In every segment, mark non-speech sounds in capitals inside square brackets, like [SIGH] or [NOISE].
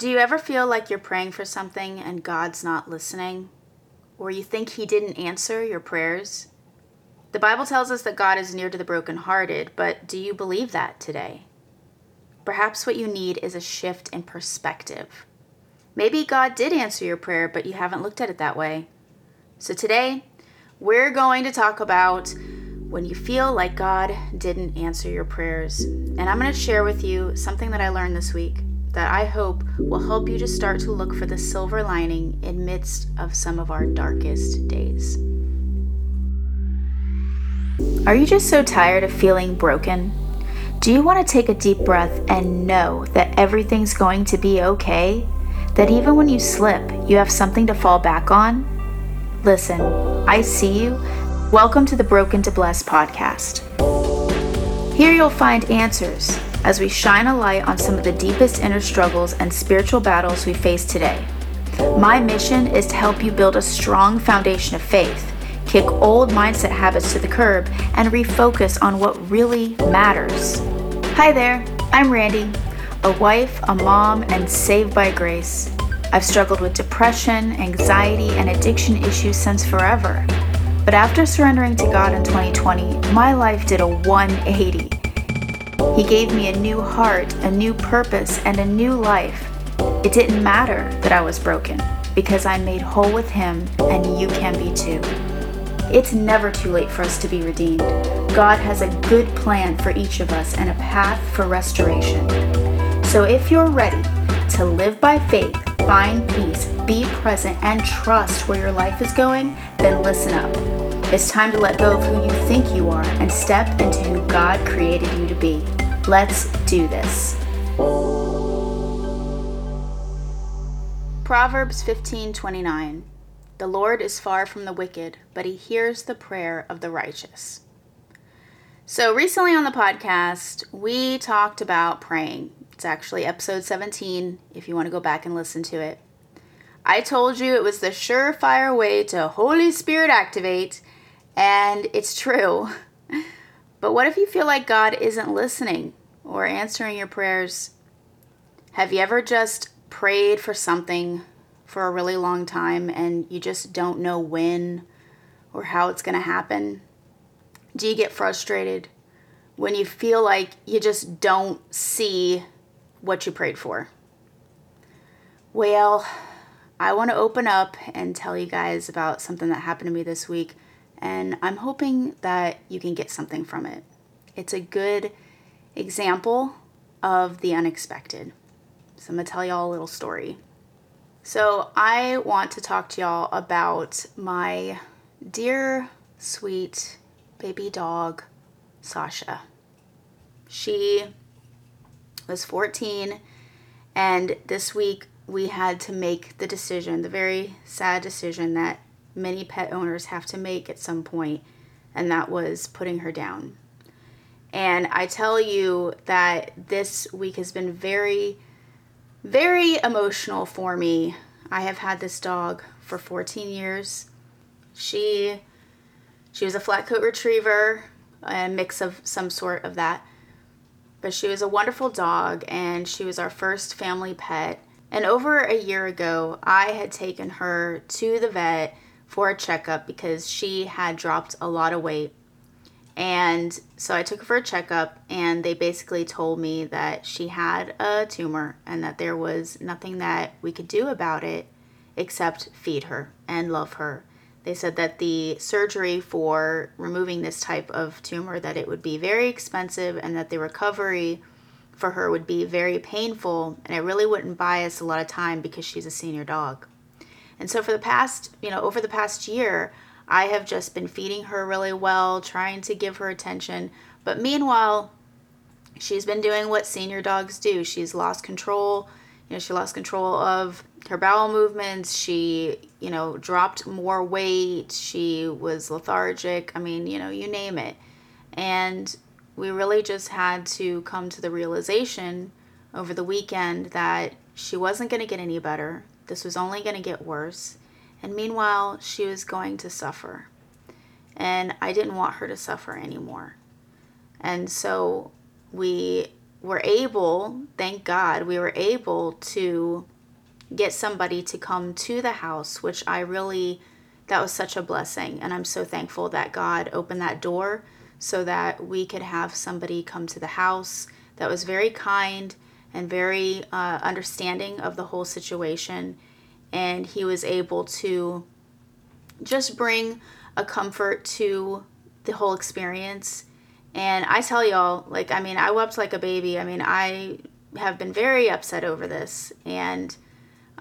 Do you ever feel like you're praying for something and God's not listening? Or you think He didn't answer your prayers? The Bible tells us that God is near to the brokenhearted, but do you believe that today? Perhaps what you need is a shift in perspective. Maybe God did answer your prayer, but you haven't looked at it that way. So today, we're going to talk about when you feel like God didn't answer your prayers. And I'm going to share with you something that I learned this week that I hope will help you to start to look for the silver lining in midst of some of our darkest days. Are you just so tired of feeling broken? Do you want to take a deep breath and know that everything's going to be okay? That even when you slip, you have something to fall back on? Listen, I see you Welcome to the Broken to Blessed podcast. Here you'll find answers as we shine a light on some of the deepest inner struggles and spiritual battles we face today. My mission is to help you build a strong foundation of faith, kick old mindset habits to the curb, and refocus on what really matters. Hi there, I'm Randy, a wife, a mom, and saved by grace. I've struggled with depression, anxiety, and addiction issues since forever. But after surrendering to God in 2020, my life did a 180. He gave me a new heart, a new purpose, and a new life. It didn't matter that I was broken because I'm made whole with Him, and you can be too. It's never too late for us to be redeemed. God has a good plan for each of us and a path for restoration. So if you're ready to live by faith, find peace, be present, and trust where your life is going, then listen up. It's time to let go of who you think you are and step into who God created you to be. Let's do this. Proverbs 15:29 The Lord is far from the wicked, but he hears the prayer of the righteous. So, recently on the podcast, we talked about praying. It's actually episode 17 if you want to go back and listen to it. I told you it was the surefire way to Holy Spirit activate, and it's true. [LAUGHS] But what if you feel like God isn't listening or answering your prayers? Have you ever just prayed for something for a really long time and you just don't know when or how it's going to happen? Do you get frustrated when you feel like you just don't see what you prayed for? Well, I want to open up and tell you guys about something that happened to me this week, and I'm hoping that you can get something from it. It's a good example of the unexpected. So I'm going to tell y'all a little story. So I want to talk to y'all about my dear, sweet baby dog, Sasha. She was 14, and this week we had to make the decision, the very sad decision that many pet owners have to make at some point, and that was putting her down. And I tell you that this week has been very, very emotional for me. I have had this dog for 14 years. She she was a flat coat retriever, a mix of some sort of that. But she was a wonderful dog and she was our first family pet and over a year ago, I had taken her to the vet for a checkup because she had dropped a lot of weight. And so I took her for a checkup, and they basically told me that she had a tumor and that there was nothing that we could do about it except feed her and love her. They said that the surgery for removing this type of tumor that it would be very expensive and that the recovery for her would be very painful and it really wouldn't buy us a lot of time because she's a senior dog. And so for the past, you know, over the past year, I have just been feeding her really well, trying to give her attention. But meanwhile, she's been doing what senior dogs do. She's lost control. You know, she lost control of her bowel movements. She, you know, dropped more weight. She was lethargic. I mean, you know, you name it. And we really just had to come to the realization over the weekend that she wasn't going to get any better. This was only going to get worse. And meanwhile, she was going to suffer. And I didn't want her to suffer anymore. And so we were able, thank God, we were able to get somebody to come to the house, which I really, that was such a blessing. And I'm so thankful that God opened that door so that we could have somebody come to the house that was very kind and very uh, understanding of the whole situation. And he was able to just bring a comfort to the whole experience. And I tell y'all, like, I mean, I wept like a baby. I mean, I have been very upset over this. And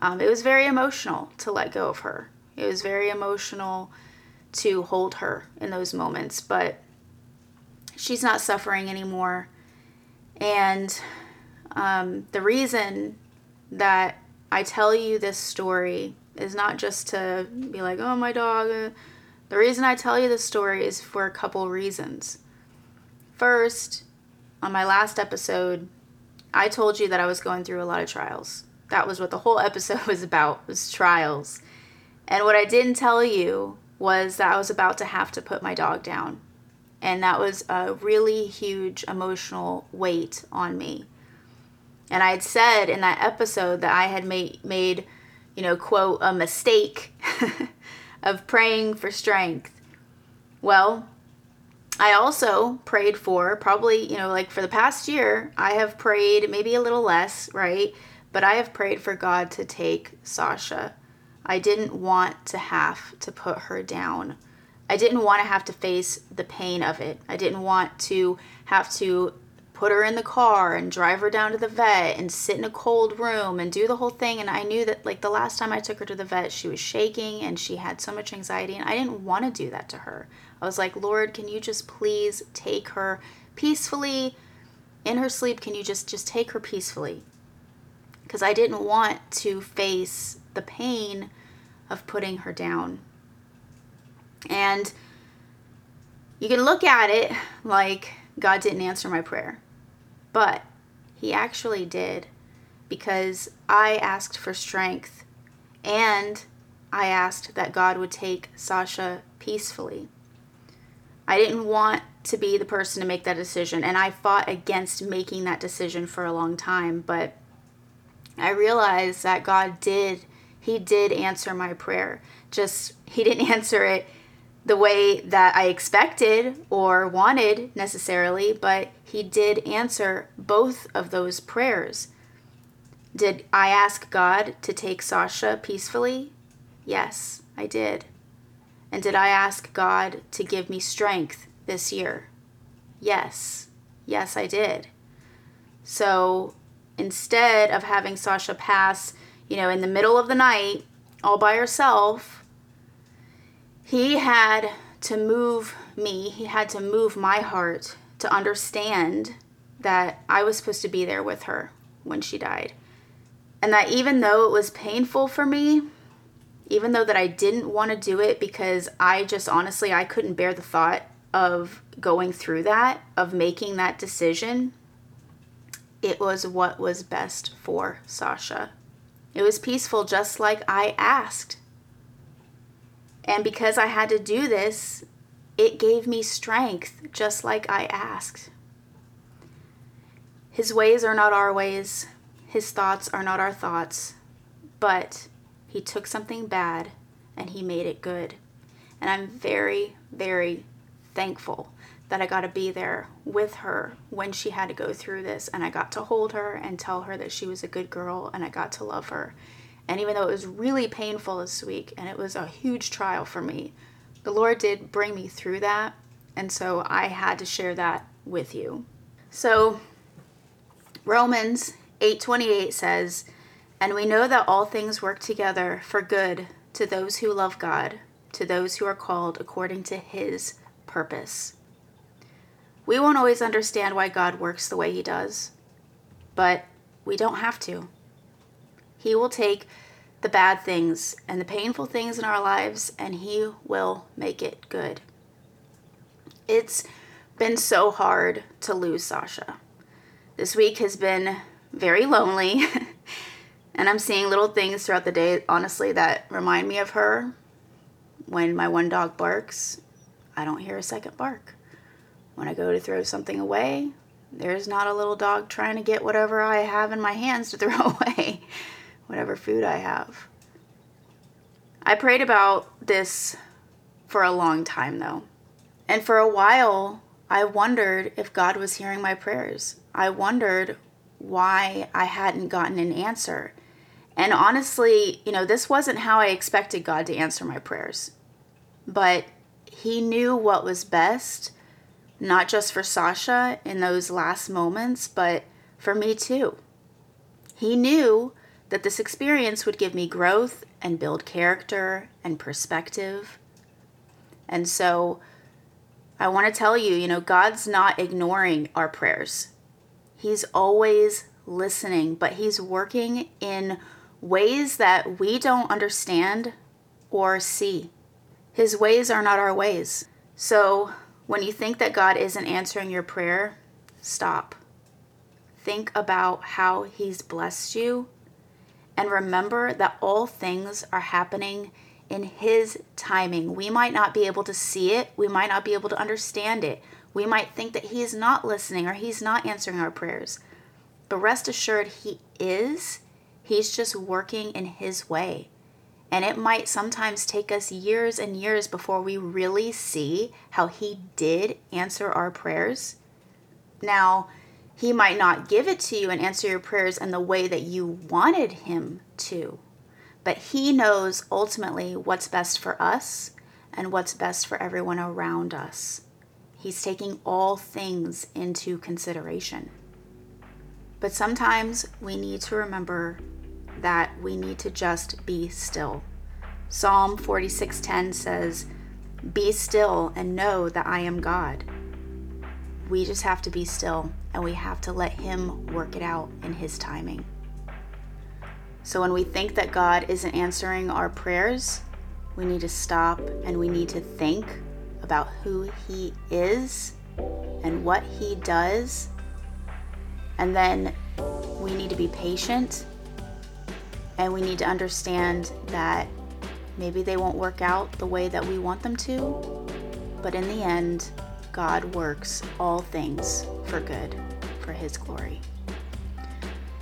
um, it was very emotional to let go of her. It was very emotional to hold her in those moments. But she's not suffering anymore. And um, the reason that I tell you this story is not just to be like, oh, my dog. The reason I tell you this story is for a couple reasons. First, on my last episode, I told you that I was going through a lot of trials. That was what the whole [LAUGHS] episode was about, was trials. And what I didn't tell you was that I was about to have to put my dog down. And that was a really huge emotional weight on me. And I had said in that episode that I had made made, you know, quote, a mistake [LAUGHS] of praying for strength. Well, I also prayed for probably, you know, like for the past year, I have prayed maybe a little less, right? But I have prayed for God to take Sasha. I didn't want to have to put her down. I didn't want to have to face the pain of it. I didn't want to have to put her in the car and drive her down to the vet and sit in a cold room and do the whole thing. And I knew that, like, the last time I took her to the vet, she was shaking and she had so much anxiety. And I didn't want to do that to her. I was like, Lord, can you just please take her peacefully in her sleep? Can you just just take her peacefully? Because I didn't want to face the pain of putting her down. And you can look at it like God didn't answer my prayer. But he actually did because I asked for strength and I asked that God would take Sasha peacefully. I didn't want to be the person to make that decision, and I fought against making that decision for a long time, but I realized that God did, He did answer my prayer. Just, He didn't [LAUGHS] answer it the way that I expected or wanted necessarily, but he did answer both of those prayers. Did I ask God to take Sasha peacefully? Yes, I did. And did I ask God to give me strength this year? Yes, yes, I did. So instead of having Sasha pass, you know, in the middle of the night all by herself, he had to move me, he had to move my heart to understand that I was supposed to be there with her when she died. And that even though it was painful for me, even though that I didn't want to do it because I just honestly I couldn't bear the thought of going through that, of making that decision, it was what was best for Sasha. It was peaceful just like I asked. And because I had to do this, it gave me strength just like I asked. His ways are not our ways, his thoughts are not our thoughts, but he took something bad and he made it good. And I'm very, very thankful that I got to be there with her when she had to go through this. And I got to hold her and tell her that she was a good girl and I got to love her. And even though it was really painful this week and it was a huge trial for me, the Lord did bring me through that. And so I had to share that with you. So Romans 8:28 says, and we know that all things work together for good to those who love God, to those who are called according to his purpose. We won't always understand why God works the way he does, but we don't have to. He will take the bad things and the painful things in our lives and he will make it good. It's been so hard to lose Sasha. This week has been very lonely. [LAUGHS] And I'm seeing little things throughout the day, honestly, that remind me of her. When my one dog barks, I don't hear a second bark. When I go to throw something away, there's not a little dog trying to get whatever I have in my hands to throw [LAUGHS] away, whatever food I have. I prayed about this for a long time though. And for a while, I wondered if God was hearing my prayers. I wondered why I hadn't gotten an answer. And honestly, you know, this wasn't how I expected God to answer my prayers. But He knew what was best, not just for Sasha in those last moments, but for me too. He knew that this experience would give me growth and build character and perspective. And so I want to tell you, you know, God's not ignoring our prayers. He's always listening, but He's working in ways that we don't understand or see. His ways are not our ways. So when you think that God isn't answering your prayer, stop. Think about how He's blessed you and remember that all things are happening in His timing. We might not be able to see it, we might not be able to understand it. We might think that He is not listening or He's not answering our prayers. But rest assured, He is. He's just working in His way. And it might sometimes take us years and years before we really see how He did answer our prayers. Now, He might not give it to you and answer your prayers in the way that you wanted Him to but He knows ultimately what's best for us and what's best for everyone around us. He's taking all things into consideration. But sometimes we need to remember that we need to just be still. Psalm 46:10 says, "Be still and know that I am God." We just have to be still and we have to let him work it out in his timing. So when we think that God isn't answering our prayers, we need to stop and we need to think about who He is and what He does. And then we need to be patient and we need to understand that maybe they won't work out the way that we want them to, but in the end, God works all things for good for His glory.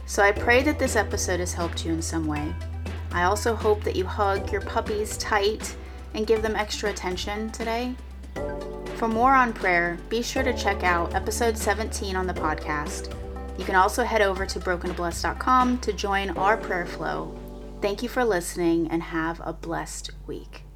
So I pray that this episode has helped you in some way. I also hope that you hug your puppies tight and give them extra attention today. For more on prayer, be sure to check out episode 17 on the podcast. You can also head over to brokentoblessed.com to join our prayer flow. Thank you for listening and have a blessed week.